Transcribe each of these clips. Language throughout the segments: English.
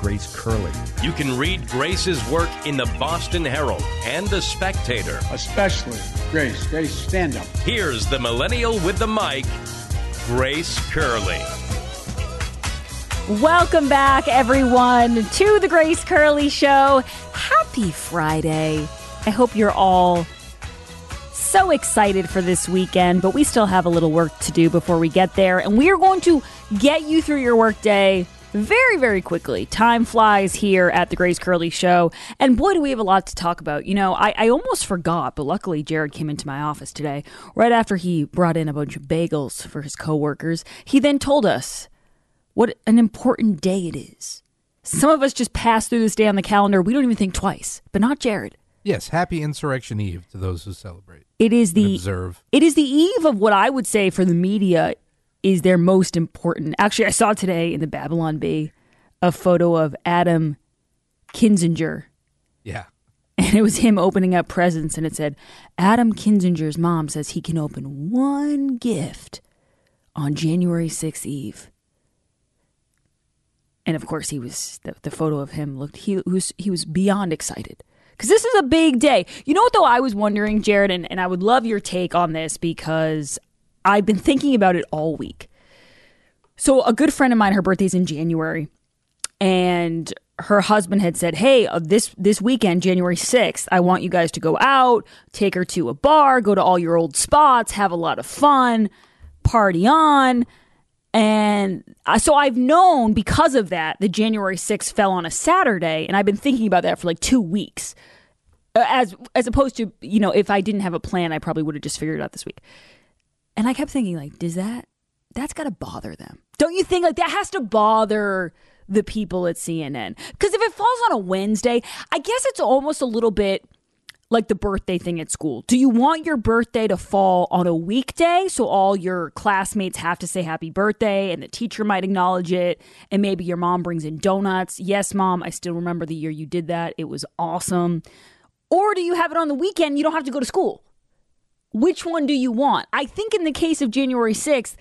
Grace Curley. You can read Grace's work in the Boston Herald and the Spectator. Especially Grace. Grace, stand up. Here's the millennial with the mic, Grace Curley. Welcome back, everyone, to the Grace Curley Show. Happy Friday. I hope you're all so excited for this weekend, but we still have a little work to do before we get there. And we are going to get you through your workday very, very quickly. Time flies here at the Grace Curley Show. And boy, do we have a lot to talk about. You know, I, I almost forgot, but luckily Jared came into my office today right after he brought in a bunch of bagels for his coworkers. He then told us what an important day it is. Some of us just pass through this day on the calendar. We don't even think twice, but not Jared. Yes, happy Insurrection Eve to those who celebrate. It is the observe. It is the eve of what I would say for the media is their most important. Actually, I saw today in the Babylon Bee a photo of Adam Kinzinger. Yeah. And it was him opening up presents, and it said, Adam Kinzinger's mom says he can open one gift on January 6th Eve. And of course, he was the, the photo of him looked he was he was beyond excited because this is a big day. You know what though? I was wondering, Jared, and, and I would love your take on this because I've been thinking about it all week. So, a good friend of mine, her birthday's in January, and her husband had said, "Hey, uh, this this weekend, January 6th, I want you guys to go out, take her to a bar, go to all your old spots, have a lot of fun, party on." And so I've known because of that that January 6th fell on a Saturday, and I've been thinking about that for like 2 weeks. Uh, as as opposed to, you know, if I didn't have a plan, I probably would have just figured it out this week. And I kept thinking, like, does that, that's got to bother them. Don't you think, like, that has to bother the people at CNN? Because if it falls on a Wednesday, I guess it's almost a little bit like the birthday thing at school. Do you want your birthday to fall on a weekday so all your classmates have to say happy birthday and the teacher might acknowledge it and maybe your mom brings in donuts? Yes, mom, I still remember the year you did that. It was awesome. Or do you have it on the weekend? You don't have to go to school. Which one do you want? I think in the case of January 6th,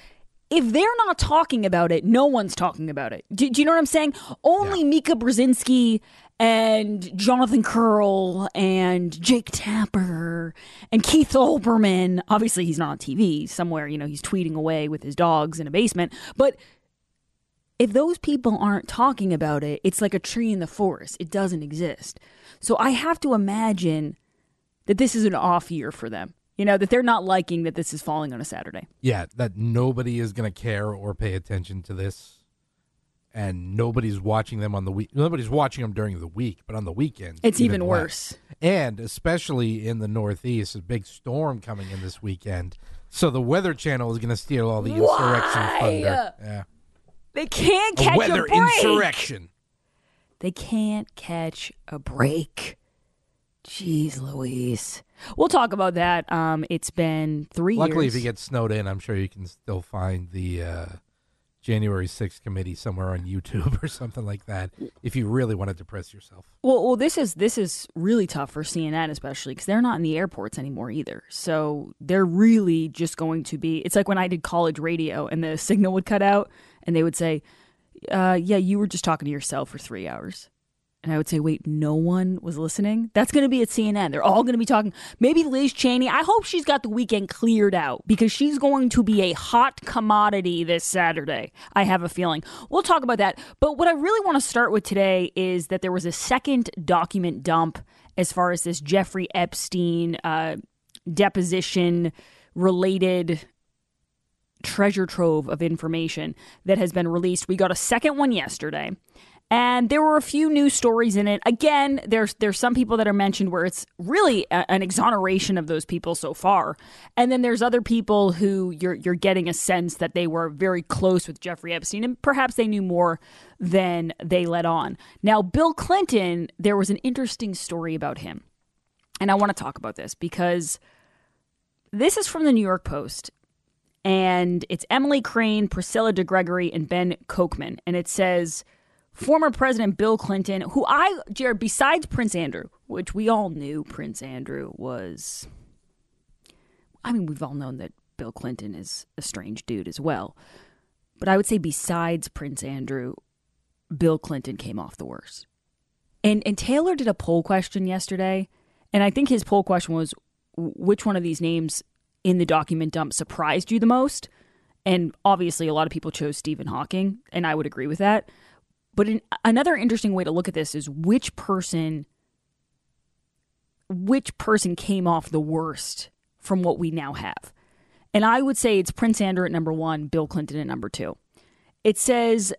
if they're not talking about it, no one's talking about it. Do, do you know what I'm saying? Only yeah. Mika Brzezinski and Jonathan Karl and Jake Tapper and Keith Olbermann. Obviously, he's not on TV somewhere. You know, he's tweeting away with his dogs in a basement. But if those people aren't talking about it, it's like a tree in the forest. It doesn't exist. So I have to imagine that this is an off year for them. You know, that they're not liking that this is falling on a Saturday. Yeah, that nobody is going to care or pay attention to this. And nobody's watching them on the week. Nobody's watching them during the week, but on the weekend, it's even, even worse. And especially in the Northeast, a big storm coming in this weekend. So the Weather Channel is going to steal all the insurrection Why? thunder. Yeah, they can't catch a weather a break. insurrection. They can't catch a break. Jeez Louise. We'll talk about that. Um, it's been three Luckily, years. if you get snowed in, I'm sure you can still find the uh, January 6th committee somewhere on YouTube or something like that if you really want to depress yourself. Well, well, this is this is really tough for CNN, especially because they're not in the airports anymore either. So they're really just going to be. It's like when I did college radio and the signal would cut out, and they would say, uh, "Yeah, you were just talking to yourself for three hours." And I would say, wait, no one was listening? That's going to be at CNN. They're all going to be talking. Maybe Liz Cheney. I hope she's got the weekend cleared out because she's going to be a hot commodity this Saturday. I have a feeling. We'll talk about that. But what I really want to start with today is that there was a second document dump as far as this Jeffrey Epstein uh, deposition related treasure trove of information that has been released. We got a second one yesterday. And there were a few new stories in it. Again, there's there's some people that are mentioned where it's really a, an exoneration of those people so far, and then there's other people who you're you're getting a sense that they were very close with Jeffrey Epstein, and perhaps they knew more than they let on. Now, Bill Clinton, there was an interesting story about him, and I want to talk about this because this is from the New York Post, and it's Emily Crane, Priscilla DeGregory, and Ben Kochman. And it says former President Bill Clinton, who I, Jared, besides Prince Andrew, which we all knew Prince Andrew was. I mean, we've all known that Bill Clinton is a strange dude as well. But I would say, besides Prince Andrew, Bill Clinton came off the worst. And, and Taylor did a poll question yesterday. And I think his poll question was which one of these names in the document dump surprised you the most? And obviously, a lot of people chose Stephen Hawking, and I would agree with that. But in, another interesting way to look at this is which person which person came off the worst from what we now have. And I would say it's Prince Andrew at number 1, Bill Clinton at number 2. It says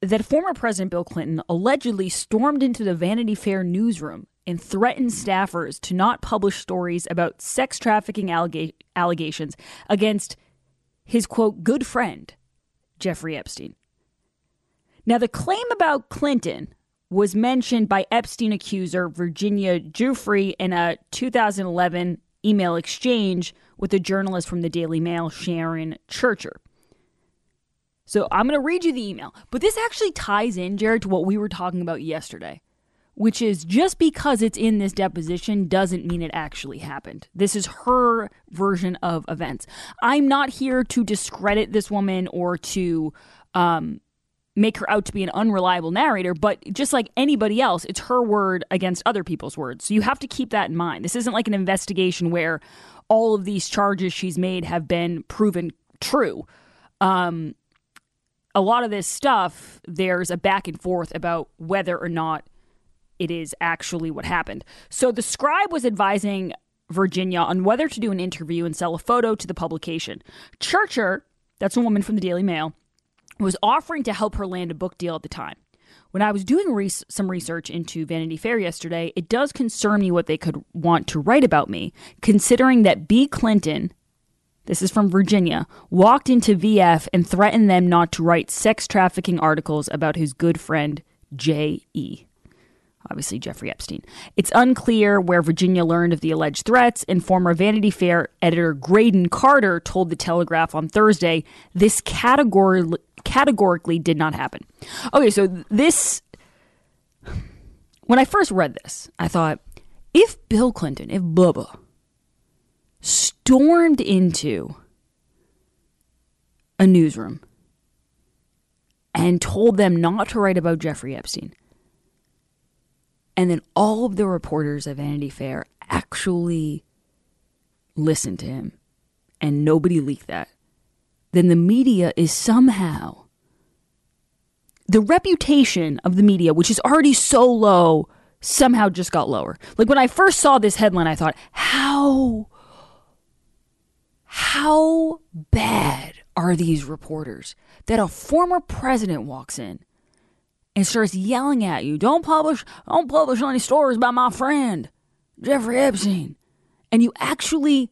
that former President Bill Clinton allegedly stormed into the Vanity Fair newsroom and threatened staffers to not publish stories about sex trafficking allega- allegations against his quote good friend Jeffrey Epstein. Now the claim about Clinton was mentioned by Epstein accuser Virginia Giuffre in a 2011 email exchange with a journalist from the Daily Mail, Sharon Churcher. So I'm going to read you the email, but this actually ties in, Jared, to what we were talking about yesterday, which is just because it's in this deposition doesn't mean it actually happened. This is her version of events. I'm not here to discredit this woman or to um, make her out to be an unreliable narrator, but just like anybody else, it's her word against other people's words. So you have to keep that in mind. This isn't like an investigation where all of these charges she's made have been proven true. Um, a lot of this stuff, there's a back and forth about whether or not it is actually what happened. So the scribe was advising Virginia on whether to do an interview and sell a photo to the publication. Churcher, that's a woman from the Daily Mail, was offering to help her land a book deal at the time. When I was doing some research into Vanity Fair yesterday, it does concern me what they could want to write about me, considering that B. Clinton, this is from Virginia, walked into VF and threatened them not to write sex trafficking articles about his good friend J.E. Obviously, Jeffrey Epstein. It's unclear where Virginia learned of the alleged threats, and former Vanity Fair editor Graydon Carter told The Telegraph on Thursday this category, categorically did not happen. Okay, so this. When I first read this, I thought if Bill Clinton, if Bubba, stormed into a newsroom and told them not to write about Jeffrey Epstein, and then all of the reporters at Vanity Fair actually listened to him. And nobody leaked that, then the media is somehow the reputation of the media, which is already so low, somehow just got lower. Like when I first saw this headline, I thought, how how bad are these reporters? That a former president walks in and starts yelling at you, "Don't publish, don't publish any stories about my friend Jeffrey Epstein," and you actually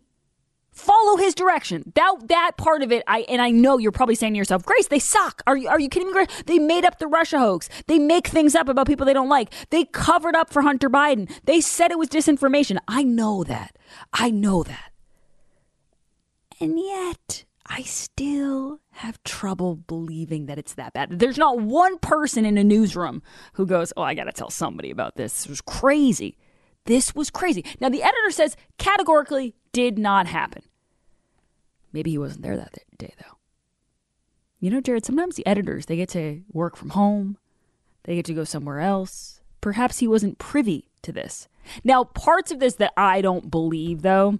follow his direction. That that part of it, I and I know you're probably saying to yourself, Grace, they suck. Are you are you kidding me, Grace? They made up the Russia hoax. They make things up about people they don't like. They covered up for Hunter Biden. They said it was disinformation. I know that. I know that. And yet, I still have trouble believing that it's that bad. There's not one person in a newsroom who goes, "Oh, I got to tell somebody about this. This was crazy." This was crazy. Now, the editor says categorically did not happen. Maybe he wasn't there that day, though. You know, Jared, sometimes the editors, they get to work from home, they get to go somewhere else. Perhaps he wasn't privy to this. Now, parts of this that I don't believe, though,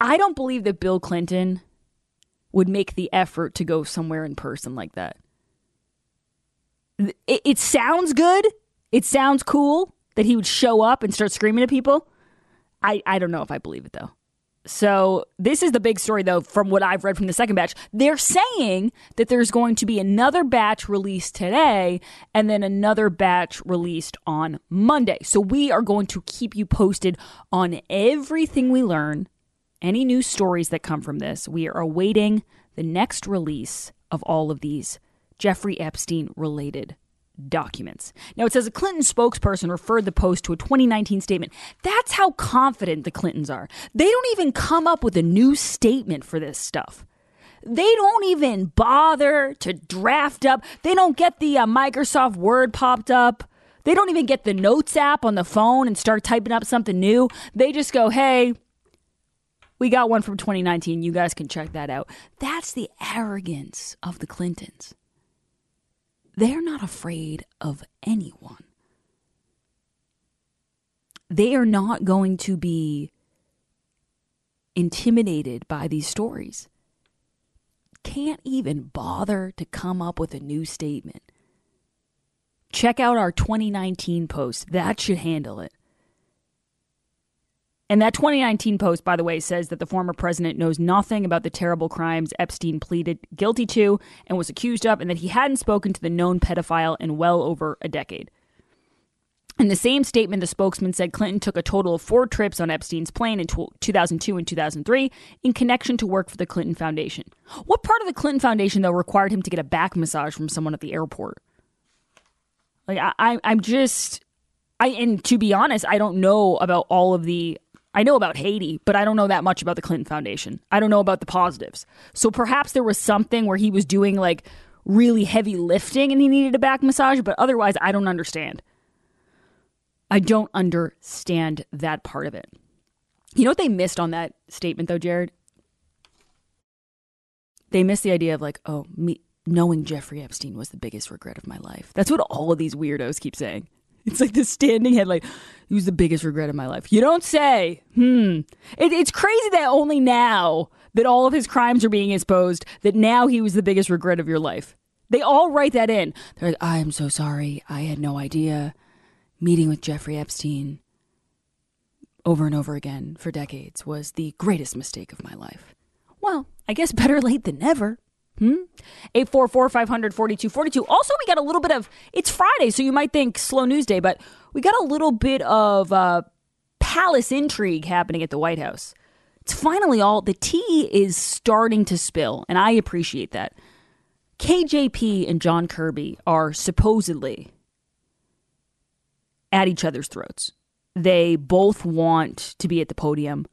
I don't believe that Bill Clinton would make the effort to go somewhere in person like that. It, it sounds good. It sounds cool that he would show up and start screaming at people. I, I don't know if I believe it though. So this is the big story though from what I've read from the second batch. They're saying that there's going to be another batch released today and then another batch released on Monday. So we are going to keep you posted on everything we learn, any new stories that come from this. We are awaiting the next release of all of these Jeffrey Epstein related documents. Now, it says a Clinton spokesperson referred the Post to a 2019 statement. That's how confident the Clintons are. They don't even come up with a new statement for this stuff. They don't even bother to draft up. They don't get the uh, Microsoft Word popped up. They don't even get the Notes app on the phone and start typing up something new. They just go, hey, we got one from 2019. You guys can check that out. That's the arrogance of the Clintons. They're not afraid of anyone. They are not going to be intimidated by these stories. Can't even bother to come up with a new statement. Check out our 2019 post. That should handle it. And that 2019 post, by the way, says that the former president knows nothing about the terrible crimes Epstein pleaded guilty to and was accused of, and that he hadn't spoken to the known pedophile in well over a decade. In the same statement, the spokesman said Clinton took a total of four trips on Epstein's plane in 2002 and 2003 in connection to work for the Clinton Foundation. What part of the Clinton Foundation, though, required him to get a back massage from someone at the airport? Like, I, I'm just. I, and to be honest, I don't know about all of the I know about Haiti, but I don't know that much about the Clinton Foundation. I don't know about the positives. So perhaps there was something where he was doing like really heavy lifting and he needed a back massage, but otherwise, I don't understand. I don't understand that part of it. You know what they missed on that statement, though, Jared? They missed the idea of like, oh, me knowing Jeffrey Epstein was the biggest regret of my life. That's what all of these weirdos keep saying. It's like the standing headline. He was the biggest regret of my life. You don't say. Hmm. It, it's crazy that only now that all of his crimes are being exposed, that now he was the biggest regret of your life. They all write that in. They're like, I am so sorry. I had no idea. Meeting with Jeffrey Epstein over and over again for decades was the greatest mistake of my life. Well, I guess better late than never. Hmm? 844 500 4242. Also, we got a little bit of, it's Friday, so you might think slow news day, but we got a little bit of uh, palace intrigue happening at the White House. It's finally all, the tea is starting to spill, and I appreciate that. KJP and John Kirby are supposedly at each other's throats. They both want to be at the podium.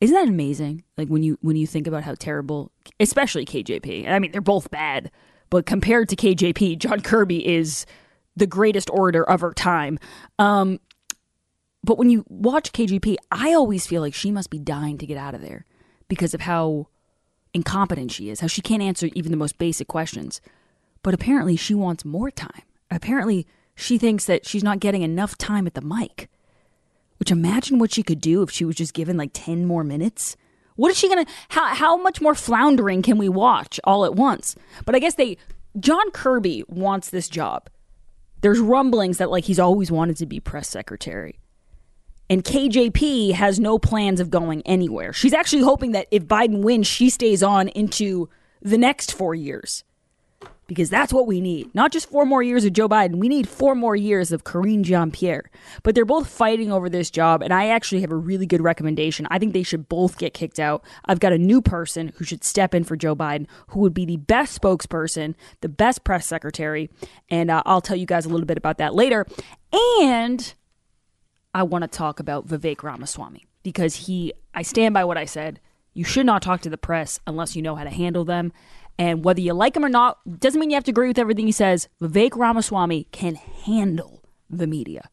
Isn't that amazing? Like when you when you think about how terrible, especially KJP. I mean, they're both bad, but compared to KJP, John Kirby is the greatest orator of our time. Um, but when you watch KJP, I always feel like she must be dying to get out of there because of how incompetent she is, how she can't answer even the most basic questions. But apparently, she wants more time. Apparently, she thinks that she's not getting enough time at the mic. Which imagine what she could do if she was just given like 10 more minutes. What is she gonna how how much more floundering can we watch all at once? But I guess they John Kirby wants this job. There's rumblings that like he's always wanted to be press secretary. And KJP has no plans of going anywhere. She's actually hoping that if Biden wins, she stays on into the next four years because that's what we need. Not just four more years of Joe Biden, we need four more years of Karine Jean Pierre. But they're both fighting over this job, and I actually have a really good recommendation. I think they should both get kicked out. I've got a new person who should step in for Joe Biden, who would be the best spokesperson, the best press secretary, and uh, I'll tell you guys a little bit about that later. And I want to talk about Vivek Ramaswamy because he, I stand by what I said. You should not talk to the press unless you know how to handle them. And whether you like him or not, doesn't mean you have to agree with everything he says. Vivek Ramaswamy can handle the media.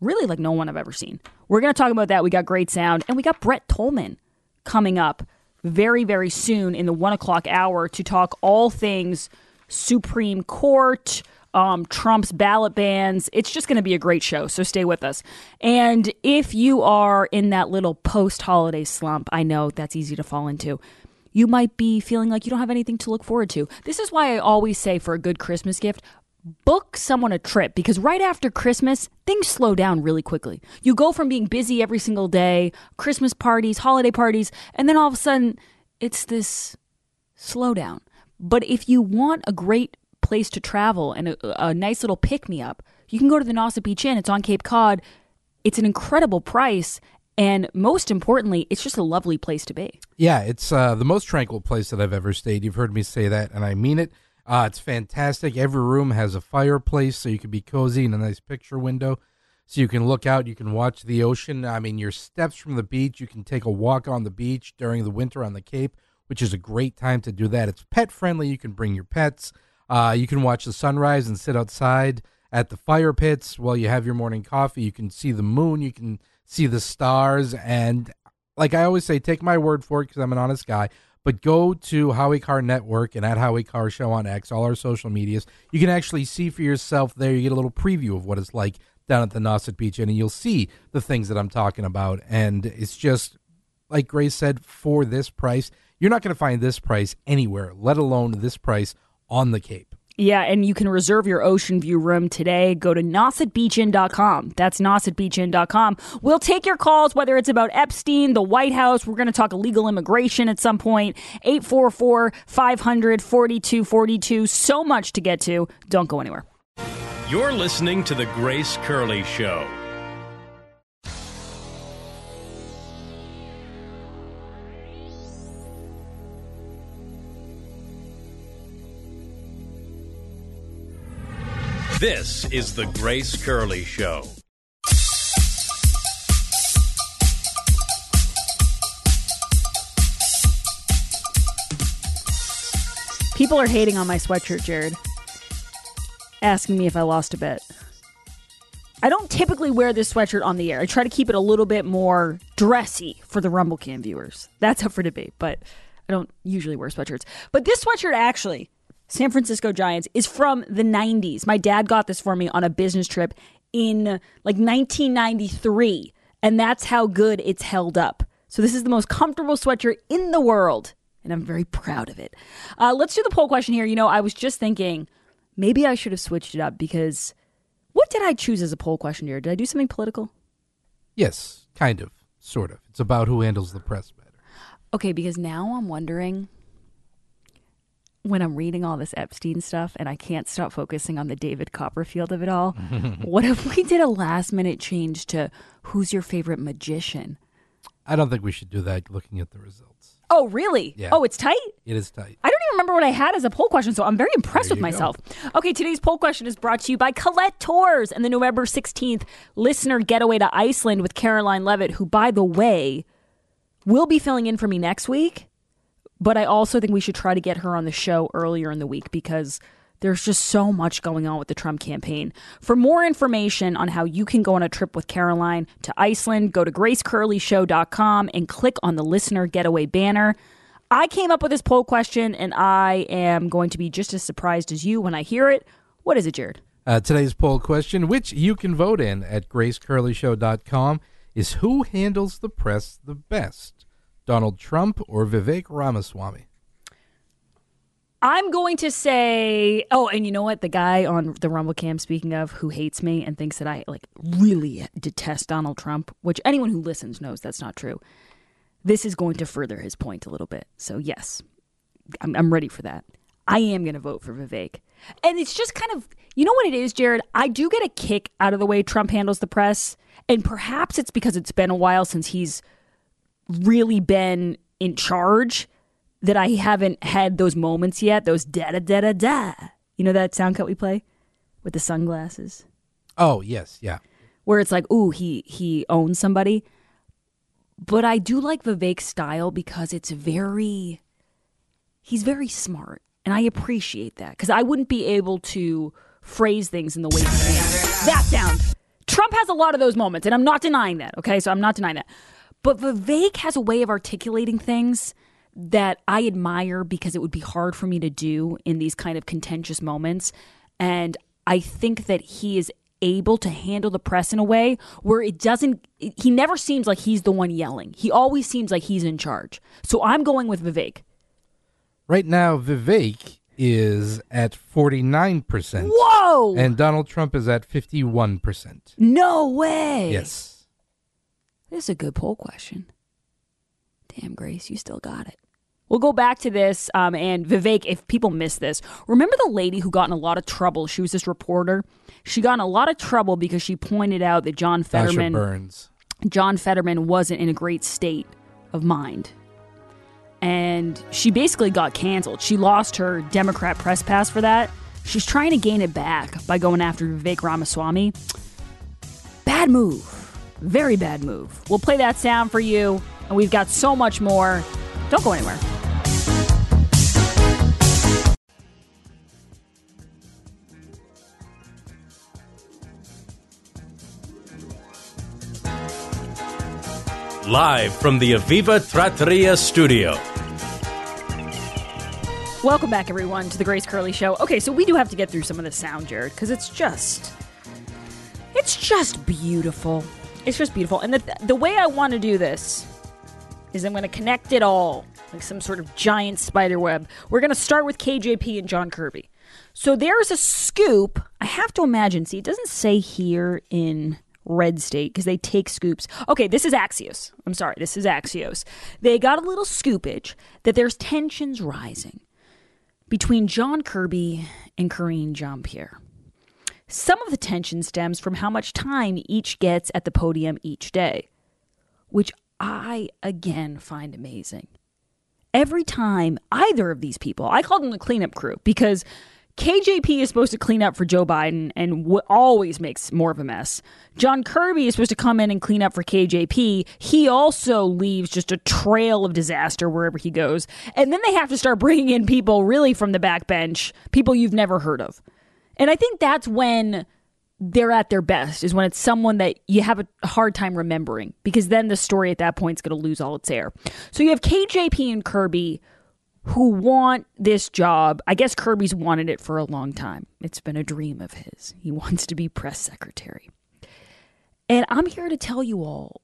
Really, like no one I've ever seen. We're going to talk about that. We got great sound. And we got Brett Tolman coming up very, very soon in the one o'clock hour to talk all things Supreme Court, um, Trump's ballot bans. It's just going to be a great show, so stay with us. And if you are in that little post holiday slump, I know that's easy to fall into you might be feeling like you don't have anything to look forward to. This is why I always say for a good Christmas gift, book someone a trip because right after Christmas, things slow down really quickly. You go from being busy every single day, Christmas parties, holiday parties, and then all of a sudden it's this slowdown. But if you want a great place to travel and a, a nice little pick me up, you can go to the Nauset Beach Inn. It's on Cape Cod. It's an incredible price and most importantly, it's just a lovely place to be. Yeah, it's uh, the most tranquil place that I've ever stayed. You've heard me say that, and I mean it. Uh, it's fantastic. Every room has a fireplace, so you can be cozy and a nice picture window. So you can look out, you can watch the ocean. I mean, your steps from the beach, you can take a walk on the beach during the winter on the Cape, which is a great time to do that. It's pet friendly. You can bring your pets. Uh, you can watch the sunrise and sit outside at the fire pits while you have your morning coffee. You can see the moon, you can see the stars. And like I always say, take my word for it because I'm an honest guy. But go to Howie Carr Network and at Howie Carr Show on X, all our social medias. You can actually see for yourself there. You get a little preview of what it's like down at the Nauset Beach Inn you'll see the things that I'm talking about. And it's just like Grace said, for this price, you're not going to find this price anywhere, let alone this price on the Cape. Yeah, and you can reserve your ocean view room today. Go to nausetbeachinn.com. That's nausetbeachinn.com. We'll take your calls, whether it's about Epstein, the White House. We're going to talk illegal immigration at some point. 844 500 4242. So much to get to. Don't go anywhere. You're listening to The Grace Curley Show. This is The Grace Curley Show. People are hating on my sweatshirt, Jared. Asking me if I lost a bet. I don't typically wear this sweatshirt on the air. I try to keep it a little bit more dressy for the Rumble Cam viewers. That's up for debate, but I don't usually wear sweatshirts. But this sweatshirt actually, San Francisco Giants, is from the 90s. My dad got this for me on a business trip in like 1993, and that's how good it's held up. So this is the most comfortable sweatshirt in the world, and I'm very proud of it. Uh, let's do the poll question here. You know, I was just thinking maybe I should have switched it up because what did I choose as a poll question here? Did I do something political? Yes, kind of, sort of. It's about who handles the press better. Okay, because now I'm wondering when I'm reading all this Epstein stuff and I can't stop focusing on the David Copperfield of it all. what if we did a last minute change to who's your favorite magician? I don't think we should do that looking at the results. Oh, really? Yeah. Oh, it's tight? It is tight. I don't even remember what I had as a poll question, so I'm very impressed There with you go. myself. Okay, today's poll question is brought to you by Colette Tours and the November 16th listener getaway to Iceland with Karoline Leavitt, who, by the way, will be filling in for me next week. But I also think we should try to get her on the show earlier in the week because there's just so much going on with the Trump campaign. For more information on how you can go on a trip with Karoline to Iceland, go to gracecurleyshow.com and click on the listener getaway banner. I came up with this poll question and I am going to be just as surprised as you when I hear it. What is it, Jared? Uh, today's poll question, which you can vote in at gracecurleyshow.com, is who handles the press the best? Donald Trump or Vivek Ramaswamy? I'm going to say, oh, and you know what? The guy on the Rumble Cam, speaking of, who hates me and thinks that I like really detest Donald Trump, which anyone who listens knows that's not true. This is going to further his point a little bit. So yes, I'm, I'm ready for that. I am going to vote for Vivek, and it's just kind of, you know what it is, Jared. I do get a kick out of the way Trump handles the press, and perhaps it's because it's been a while since he's really been in charge that I haven't had those moments yet, those da da da da da. You know that sound cut we play with the sunglasses? Oh, yes, yeah. Where it's like, ooh, he he owns somebody. But I do like Vivek's style because it's very he's very smart. And I appreciate that. Because I wouldn't be able to phrase things in the way he. That sound. Trump has a lot of those moments, and I'm not denying that, okay? So I'm not denying that. But Vivek has a way of articulating things that I admire because it would be hard for me to do in these kind of contentious moments. And I think that he is able to handle the press in a way where it doesn't, he never seems like he's the one yelling. He always seems like he's in charge. So I'm going with Vivek. Right now, Vivek is at 49%. Whoa! And Donald Trump is at 51%. no way. Yes. This is a good poll question. Damn, Grace, you still got it. We'll go back to this. Um, and Vivek, if people miss this, remember the lady who got in a lot of trouble? She was this reporter. She got in a lot of trouble because she pointed out that John Fetterman, Burns. John Fetterman wasn't in a great state of mind. and she basically got canceled. She lost her Democrat press pass for that. She's trying to gain it back by going after Vivek Ramaswamy. Bad move. Very bad move. We'll play that sound for you, and we've got so much more. Don't go anywhere. Live from the Aviva Trattoria studio. Welcome back, everyone, to the Grace Curley Show. Okay, so we do have to get through some of the sound, Jared, because it's just, it's just beautiful. It's just beautiful, and the the way I want to do this is I'm going to connect it all like some sort of giant spider web. We're going to start with KJP and John Kirby. So there's a scoop. I have to imagine. See, it doesn't say here in red state because they take scoops. Okay, this is Axios. I'm sorry, this is Axios. They got a little scoopage that there's tensions rising between John Kirby and Karine Jean Pierre. Some of the tension stems from how much time each gets at the podium each day, which I again find amazing. Every time either of these people, I call them the cleanup crew because KJP is supposed to clean up for Joe Biden and w- always makes more of a mess. John Kirby is supposed to come in and clean up for KJP. He also leaves just a trail of disaster wherever he goes. And then they have to start bringing in people really from the backbench, people you've never heard of. And I think that's when they're at their best is when it's someone that you have a hard time remembering because then the story at that point is going to lose all its air. So you have KJP and Kirby who want this job. I guess Kirby's wanted it for a long time. It's been a dream of his. He wants to be press secretary. And I'm here to tell you all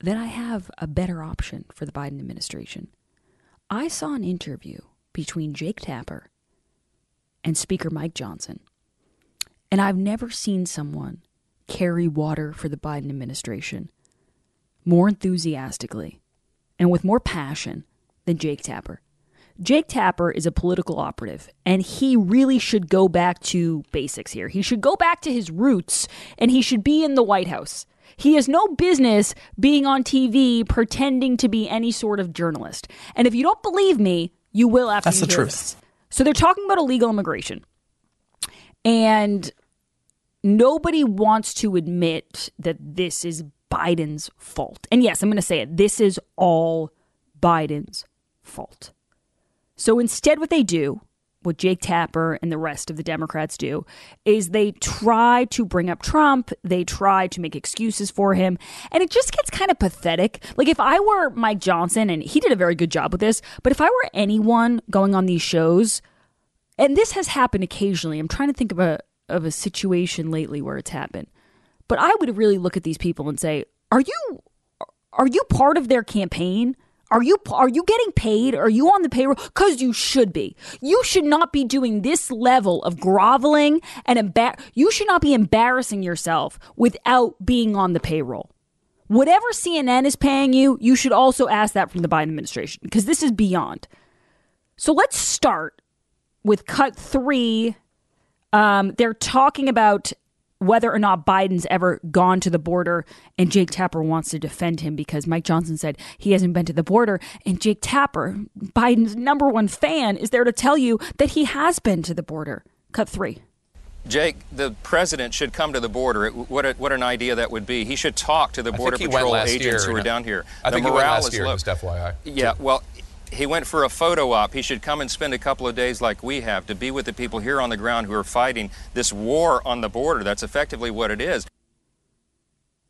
that I have a better option for the Biden administration. I saw an interview between Jake Tapper and Speaker Mike Johnson. And I've never seen someone carry water for the Biden administration more enthusiastically and with more passion than Jake Tapper. Jake Tapper is a political operative, and he really should go back to basics here. He should go back to his roots, and he should be in the White House. He has no business being on TV pretending to be any sort of journalist. And if you don't believe me, you will after That's the truth. this. So they're talking about illegal immigration. And nobody wants to admit that this is Biden's fault. And yes, I'm going to say it. This is all Biden's fault. So instead, what they do, what Jake Tapper and the rest of the Democrats do, is they try to bring up Trump. They try to make excuses for him. And it just gets kind of pathetic. Like if I were Mike Johnson, and he did a very good job with this, but if I were anyone going on these shows, and this has happened occasionally, I'm trying to think of a, of a situation lately where it's happened. But I would really look at these people and say, "Are you are you part of their campaign? Are you are you getting paid? Are you on the payroll? Because you should be. You should not be doing this level of groveling and embar- You should not be embarrassing yourself without being on the payroll. Whatever CNN is paying you, you should also ask that from the Biden administration because this is beyond. So let's start with cut three. Um, they're talking about whether or not Biden's ever gone to the border, and Jake Tapper wants to defend him because Mike Johnson said he hasn't been to the border. And Jake Tapper, Biden's number one fan, is there to tell you that he has been to the border. Cut three. Jake, the president should come to the border. What, a, what an idea that would be. He should talk to the border think he went patrol agents year, who are and- down here. I the think he went morale last is year, low. just FYI. Yeah, well, he went for a photo op. He should come and spend a couple of days like we have to be with the people here on the ground who are fighting this war on the border. That's effectively what it is.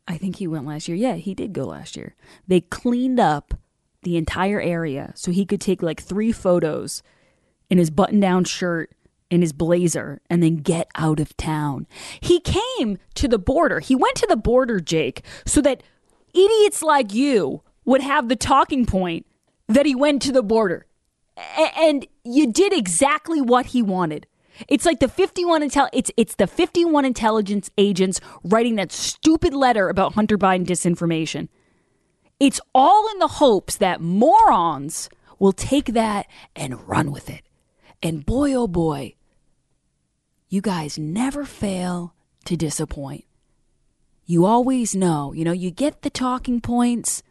I think he went last year. Yeah, he did go last year. They cleaned up the entire area so he could take like three photos in his button down shirt, in his blazer, and then get out of town. He came to the border. He went to the border, Jake, so that idiots like you would have the talking point that he went to the border. A- and you did exactly what he wanted. It's like the 51 intel it's it's the 51 intelligence agents writing that stupid letter about Hunter Biden disinformation. It's all in the hopes that morons will take that and run with it. And boy oh boy, you guys never fail to disappoint. You always know, you know, you get the talking points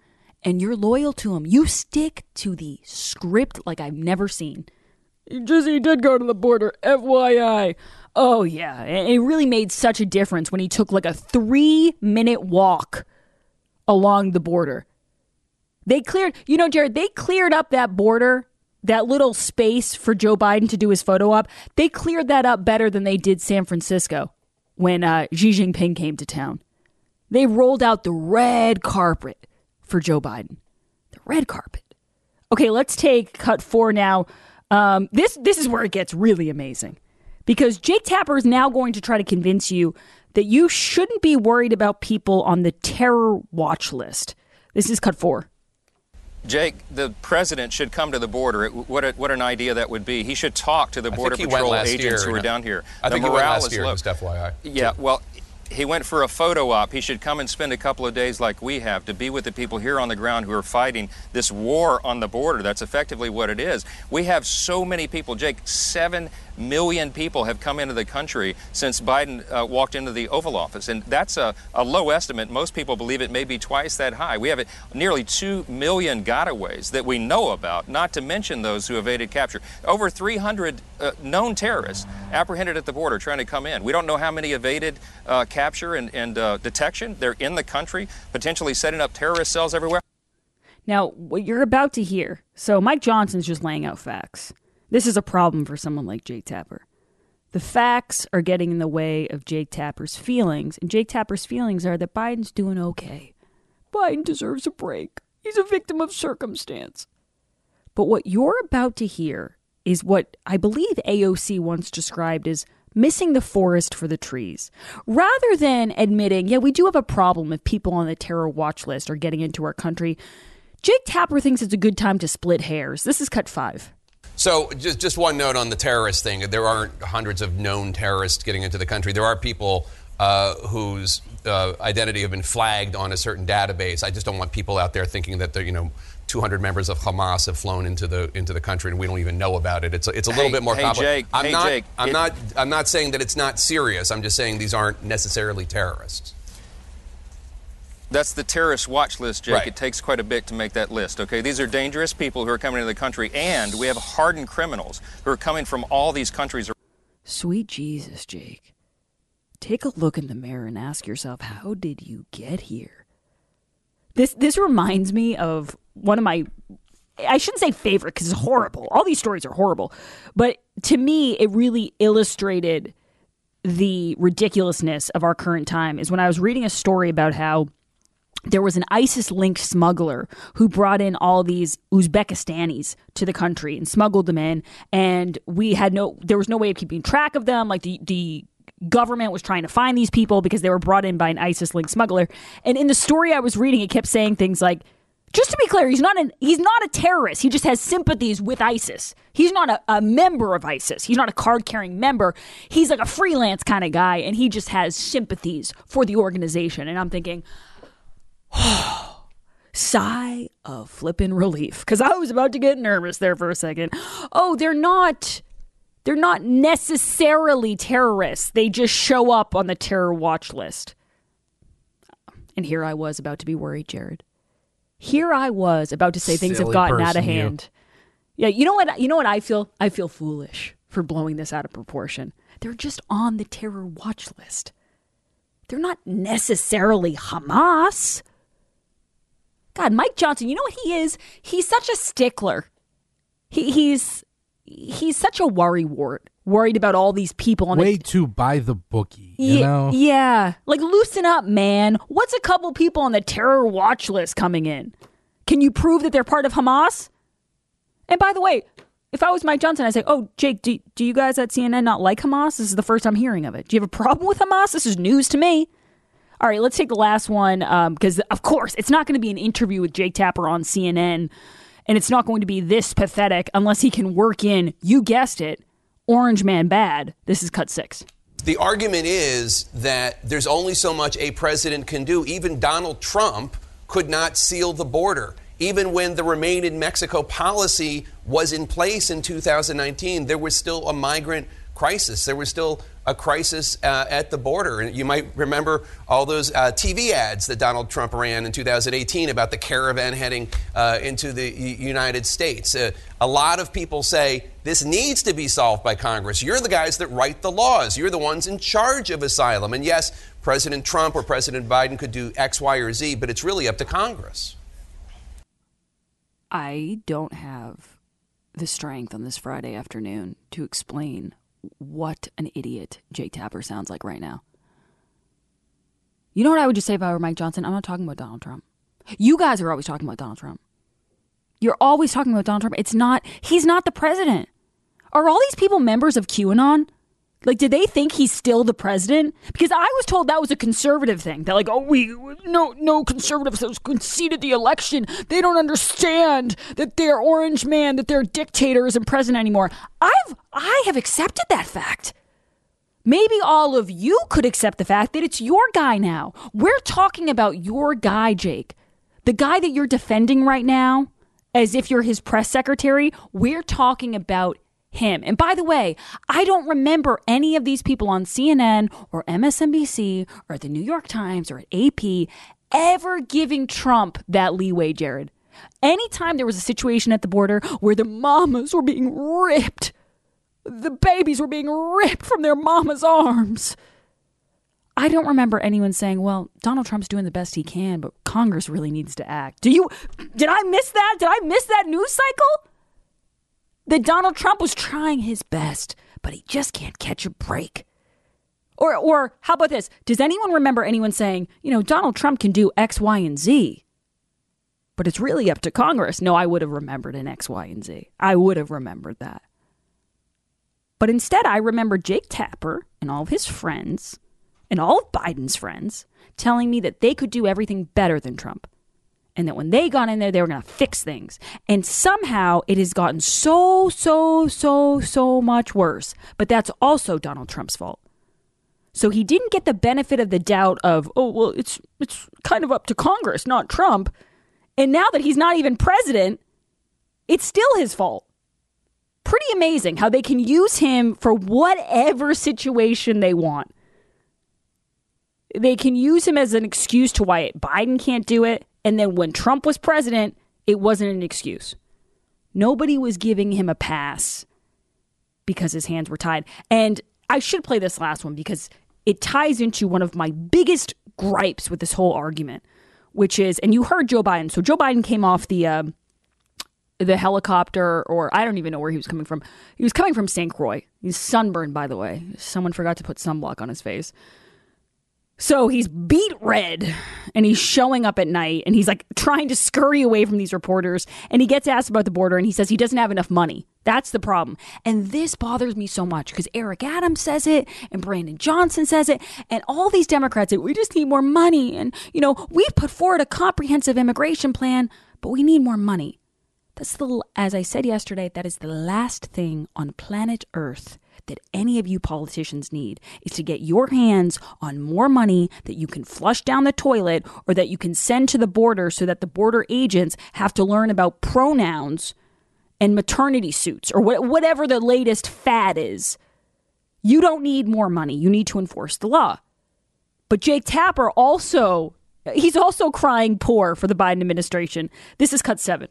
and you're loyal to him, you stick to the script like I've never seen. Jesse did go to the border, FYI. Oh, yeah. It really made such a difference when he took like a three minute walk along the border. They cleared, you know, Jared, they cleared up that border, that little space for Joe Biden to do his photo op. They cleared that up better than they did San Francisco when uh, Xi Jinping came to town. They rolled out the red carpet for Joe Biden. The red carpet. Okay, let's take cut four now. Um, this this is where it gets really amazing because Jake Tapper is now going to try to convince you that you shouldn't be worried about people on the terror watch list. This is cut four. Jake, the president should come to the border. What, a, what an idea that would be. He should talk to the border patrol agents year, who are down here. I the think he went morale last is year, low. just FYI. Yeah, well, he went for a photo op. He should come and spend a couple of days like we have to be with the people here on the ground who are fighting this war on the border. That's effectively what it is. We have so many people, Jake, seven million people have come into the country since Biden uh, walked into the Oval Office. And that's a, a, low estimate. Most people believe it may be twice that high. We have nearly 2 million gotaways that we know about, not to mention those who evaded capture. Over 300 uh, known terrorists apprehended at the border trying to come in. We don't know how many evaded uh, capture and, and uh, detection. They're in the country, potentially setting up terrorist cells everywhere. Now, what you're about to hear so Mike Johnson's just laying out facts. This is a problem for someone like Jake Tapper. The facts are getting in the way of Jake Tapper's feelings, and Jake Tapper's feelings are that Biden's doing okay. Biden deserves a break. He's a victim of circumstance. But what you're about to hear is what I believe AOC once described as missing the forest for the trees. Rather than admitting, yeah, we do have a problem if people on the terror watch list are getting into our country, Jake Tapper thinks it's a good time to split hairs. This is cut five. So, just, just one note on the terrorist thing. There aren't hundreds of known terrorists getting into the country. There are people uh, whose uh, identity have been flagged on a certain database. I just don't want people out there thinking that they're, you know, 200 members of Hamas have flown into the into the country and we don't even know about it. It's a, it's a little hey, bit more hey, complicated. Jake, I'm hey, not Jake, I'm it, not I'm not saying that it's not serious. I'm just saying these aren't necessarily terrorists. That's the terrorist watch list, Jake. Right. It takes quite a bit to make that list, okay? These are dangerous people who are coming into the country, and we have hardened criminals who are coming from all these countries. Sweet Jesus, Jake. Take a look in the mirror and ask yourself, how did you get here? This this reminds me of one of my I shouldn't say favorite because it's horrible. All these stories are horrible. But to me, it really illustrated the ridiculousness of our current time is when I was reading a story about how there was an ISIS linked smuggler who brought in all these Uzbekistanis to the country and smuggled them in. And we had no, there was no way of keeping track of them. Like the, the, government was trying to find these people because they were brought in by an ISIS linked smuggler. And in the story I was reading, it kept saying things like, just to be clear, he's not an he's not a terrorist. He just has sympathies with ISIS. He's not a, a member of ISIS. He's not a card carrying member. He's like a freelance kind of guy, and he just has sympathies for the organization. And I'm thinking, sigh of flippin' relief because I was about to get nervous there for a second. Oh, they're not. They're not necessarily terrorists. They just show up on the terror watch list. And here I was about to be worried, Jared. Here I was about to say things have gotten out of person, you. hand. Yeah, you know what? You know what I feel? I feel foolish for blowing this out of proportion. They're just on the terror watch list. They're not necessarily Hamas. God, Mike Johnson, you know what he is? He's such a stickler. He, he's he's such a worry wart, worried about all these people on Way too by the bookie, you Ye- know? Yeah. Like loosen up, man. What's a couple people on the terror watch list coming in? Can you prove that they're part of Hamas? And by the way, if I was Mike Johnson, I'd say, Oh, Jake, do, do you guys at CNN not like Hamas? This is the first I'm hearing of it. Do you have a problem with Hamas? This is news to me. All right, let's take the last one um, because, of course, it's not going to be an interview with Jake Tapper on CNN, and it's not going to be this pathetic unless he can work in, you guessed it, Orange Man Bad. This is cut six. The argument is that there's only so much a president can do. Even Donald Trump could not seal the border. Even when the Remain in Mexico policy was in place in 2019, there was still a migrant crisis. There was still a crisis uh, at the border. And you might remember all those uh, TV ads that Donald Trump ran in 2018 about the caravan heading uh, into the United States. Uh, a lot of people say this needs to be solved by Congress. You're the guys that write the laws, you're the ones in charge of asylum. And yes, President Trump or President Biden could do X, Y, or Z, but it's really up to Congress. I don't have the strength on this Friday afternoon to explain what an idiot Jake Tapper sounds like right now. You know what I would just say if I were Mike Johnson? I'm not talking about Donald Trump. You guys are always talking about Donald Trump. You're always talking about Donald Trump. It's not, he's not the president. Are all these people members of QAnon? Like, did they think he's still the president? Because I was told that was a conservative thing. That like, oh, we no no conservatives have conceded the election. They don't understand that they're orange man, that their dictator isn't president anymore. I've I have accepted that fact. Maybe all of you could accept the fact that it's your guy now. We're talking about your guy, Jake. The guy that you're defending right now, as if you're his press secretary. We're talking about him. And by the way, I don't remember any of these people on CNN or MSNBC or the New York Times or at AP ever giving Trump that leeway, Jared. Anytime there was a situation at the border where the mamas were being ripped, the babies were being ripped from their mama's arms. I don't remember anyone saying, "Well, Donald Trump's doing the best he can, but Congress really needs to act." Do you did I miss that? Did I miss that news cycle? That Donald Trump was trying his best, but he just can't catch a break. Or, or how about this? Does anyone remember anyone saying, you know, Donald Trump can do X, Y, and Z, but it's really up to Congress? No, I would have remembered an X, Y, and Z. I would have remembered that. But instead, I remember Jake Tapper and all of his friends and all of Biden's friends telling me that they could do everything better than Trump and that when they got in there, they were going to fix things. And somehow it has gotten so, so, so, so much worse. But that's also Donald Trump's fault. So he didn't get the benefit of the doubt of, oh, well, it's, it's kind of up to Congress, not Trump. And now that he's not even president, it's still his fault. Pretty amazing how they can use him for whatever situation they want. They can use him as an excuse to why Biden can't do it and then when Trump was president, it wasn't an excuse. Nobody was giving him a pass because his hands were tied. And I should play this last one because it ties into one of my biggest gripes with this whole argument, which is, and you heard Joe Biden. So Joe Biden came off the uh, the helicopter, or I don't even know where he was coming from. He was coming from St. Croix. He's sunburned, by the way. Someone forgot to put sunblock on his face. So he's beet red and he's showing up at night and he's like trying to scurry away from these reporters. And he gets asked about the border and he says he doesn't have enough money. That's the problem. And this bothers me so much because Eric Adams says it and Brandon Johnson says it and all these Democrats say, we just need more money. And, you know, we've put forward a comprehensive immigration plan, but we need more money. That's the, as I said yesterday, that is the last thing on planet Earth that any of you politicians need is to get your hands on more money that you can flush down the toilet or that you can send to the border so that the border agents have to learn about pronouns and maternity suits or whatever the latest fad is. You don't need more money. You need to enforce the law. But Jake Tapper also, he's also crying poor for the Biden administration. This is cut seven.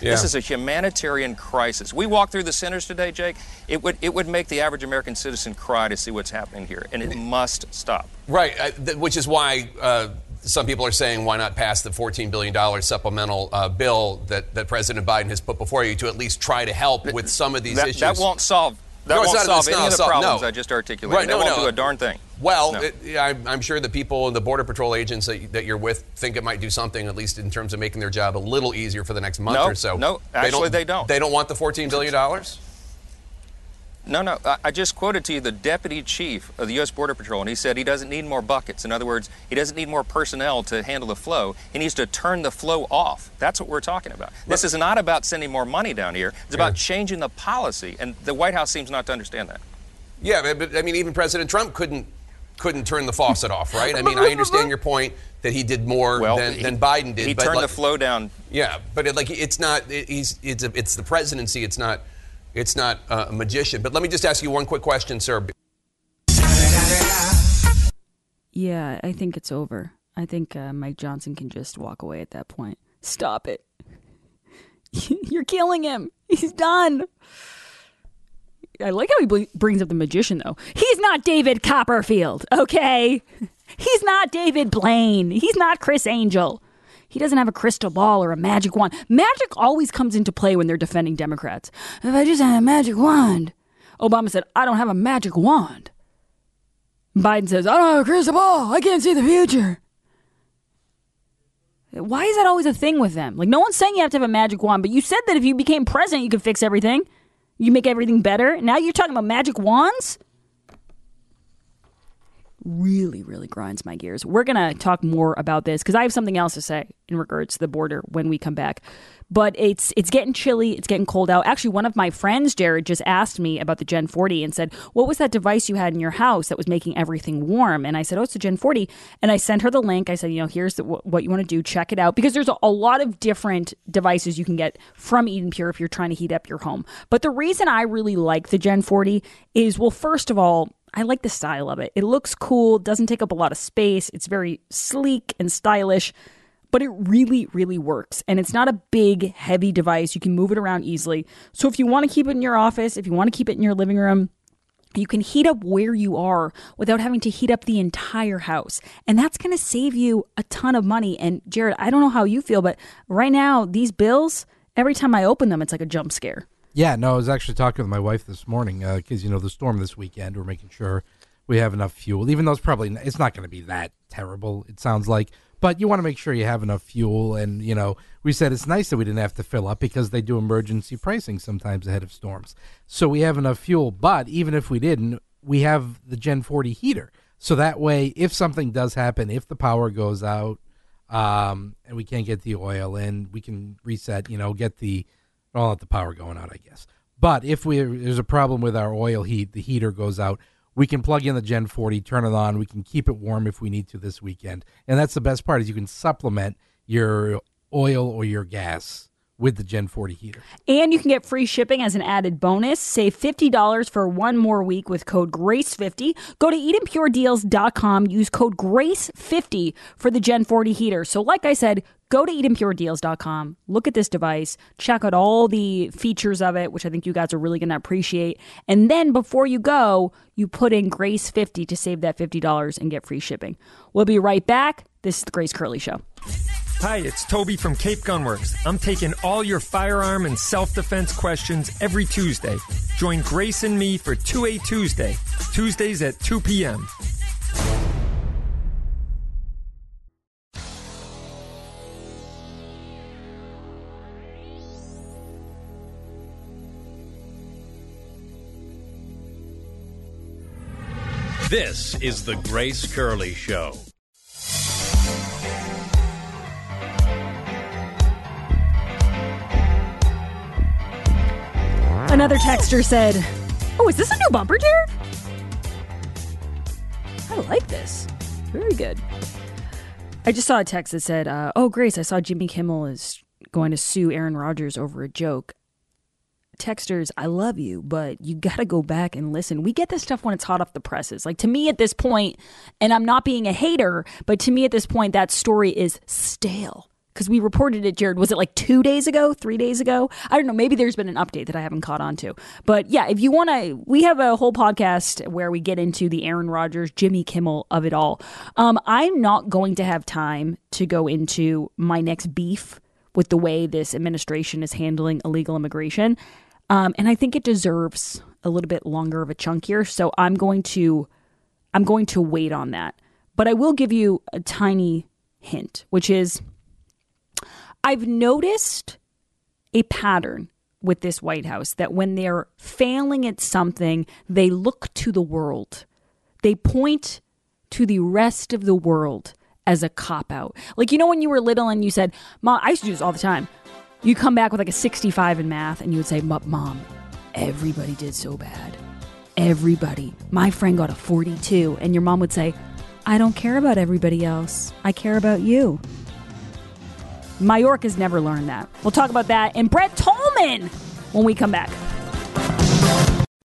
Yeah. This is a humanitarian crisis. We walk through the centers today, Jake. It would it would make the average American citizen cry to see what's happening here, and it must stop. Right, uh, th- which is why. Uh, some people are saying, why not pass the $14 billion supplemental uh, bill that, that President Biden has put before you to at least try to help with some of these that, issues? That won't solve that no, won't not, solve any of the problems no. I just articulated. Right, no, that won't no. do a darn thing. Well, no. it, I'm, I'm, sure the people, in the Border Patrol agents that, that, you're with think it might do something, at least in terms of making their job a little easier for the next month no, or so. No, actually they don't. They don't want the $14 billion? No, no. I just quoted to you the deputy chief of the U.S. Border Patrol, and he said he doesn't need more buckets. In other words, he doesn't need more personnel to handle the flow. He needs to turn the flow off. That's what we're talking about. This is not about sending more money down here. It's about yeah. changing the policy, and the White House seems not to understand that. Yeah, but I mean, even President Trump couldn't couldn't turn the faucet off, right? I mean, I understand your point that he did more well, than, he, than Biden did. He turned like, the flow down. Yeah, but it, like it's not. It, he's it's a, it's the presidency. It's not it's not a magician. But let me just ask you one quick question, sir. Yeah, I think it's over. I think uh, Mike Johnson can just walk away at that point. Stop it. You're killing him. He's done. I like how he brings up the magician, though. He's not David Copperfield, okay? He's not David Blaine. He's not Criss Angel. He doesn't have a crystal ball or a magic wand. Magic always comes into play when they're defending Democrats. If I just had a magic wand. Obama said, I don't have a magic wand. Biden says, I don't have a crystal ball. I can't see the future. Why is that always a thing with them? Like, no one's saying you have to have a magic wand, but you said that if you became president, you could fix everything. You make everything better. Now you're talking about magic wands? Really, really grinds my gears. We're going to talk more about this because I have something else to say in regards to the border when we come back. But it's it's getting chilly, it's getting cold out. Actually, one of my friends, Jared, just asked me about the Gen 40 and said, "What was that device you had in your house that was making everything warm?" And I said, "Oh, it's a Gen 40." And I sent her the link. I said, "You know, here's the, what you want to do. Check it out because there's a, a lot of different devices you can get from EdenPure if you're trying to heat up your home. But the reason I really like the Gen 40 is, well, first of all, I like the style of it. It looks cool, doesn't take up a lot of space. It's very sleek and stylish but it really, really works. And it's not a big, heavy device. You can move it around easily. So if you want to keep it in your office, if you want to keep it in your living room, you can heat up where you are without having to heat up the entire house. And that's going to save you a ton of money. And Jared, I don't know how you feel, but right now, these bills, every time I open them, it's like a jump scare. Yeah, no, I was actually talking with my wife this morning because, uh, you know, the storm this weekend, we're making sure we have enough fuel, even though it's probably, it's not going to be that terrible, it sounds like but you want to make sure you have enough fuel. And, you know, we said it's nice that we didn't have to fill up because they do emergency pricing sometimes ahead of storms. So we have enough fuel. But even if we didn't, we have the Gen 40 heater. So that way, if something does happen, if the power goes out um, and we can't get the oil in, we can reset, you know, get the, well, not the power going out, I guess. But if we there's a problem with our oil heat, the heater goes out, we can plug in the Gen 40, turn it on. We can keep it warm if we need to this weekend. And that's the best part is you can supplement your oil or your gas with the Gen 40 heater. And you can get free shipping as an added bonus. Save $50 for one more week with code GRACE50. Go to EdenPureDeals.com. Use code GRACE50 for the Gen 40 heater. So, like I said, go to EdenPureDeals.com. Look at this device. Check out all the features of it, which I think you guys are really going to appreciate. And then before you go, you put in GRACE50 to save that $50 and get free shipping. We'll be right back. This is the Grace Curley Show. Hi, it's Toby from Cape Gunworks. I'm taking all your firearm and self defense questions every Tuesday. Join Grace and me for 2A Tuesday, Tuesdays at 2 p.m. This is the Grace Curley Show. Another texter said, Oh, is this a new bumper, Jared? I like this. Very good. I just saw a text that said, uh, Oh, Grace, I saw Jimmy Kimmel is going to sue Aaron Rodgers over a joke. Texters, I love you, but you got to go back and listen. We get this stuff when it's hot off the presses. Like to me at this point, and I'm not being a hater, but to me at this point, that story is stale because we reported it, Jared. Was it like two days ago, three days ago? I don't know. Maybe there's been an update that I haven't caught on to. But yeah, if you want to, we have a whole podcast where we get into the Aaron Rodgers, Jimmy Kimmel of it all. Um, I'm not going to have time to go into my next beef with the way this administration is handling illegal immigration. Um, and I think it deserves a little bit longer of a chunk here. So I'm going to I'm going to wait on that. But I will give you a tiny hint, which is I've noticed a pattern with this White House that when they're failing at something, they look to the world. They point to the rest of the world as a cop out. Like, you know, when you were little and you said, Mom, I used to do this all the time. You come back with like a 65 in math and you would say, Mom, everybody did so bad. Everybody. My friend got a 42. And your mom would say, I don't care about everybody else. I care about you. Mayorkas never learned that. We'll talk about that and Brett Tolman when we come back.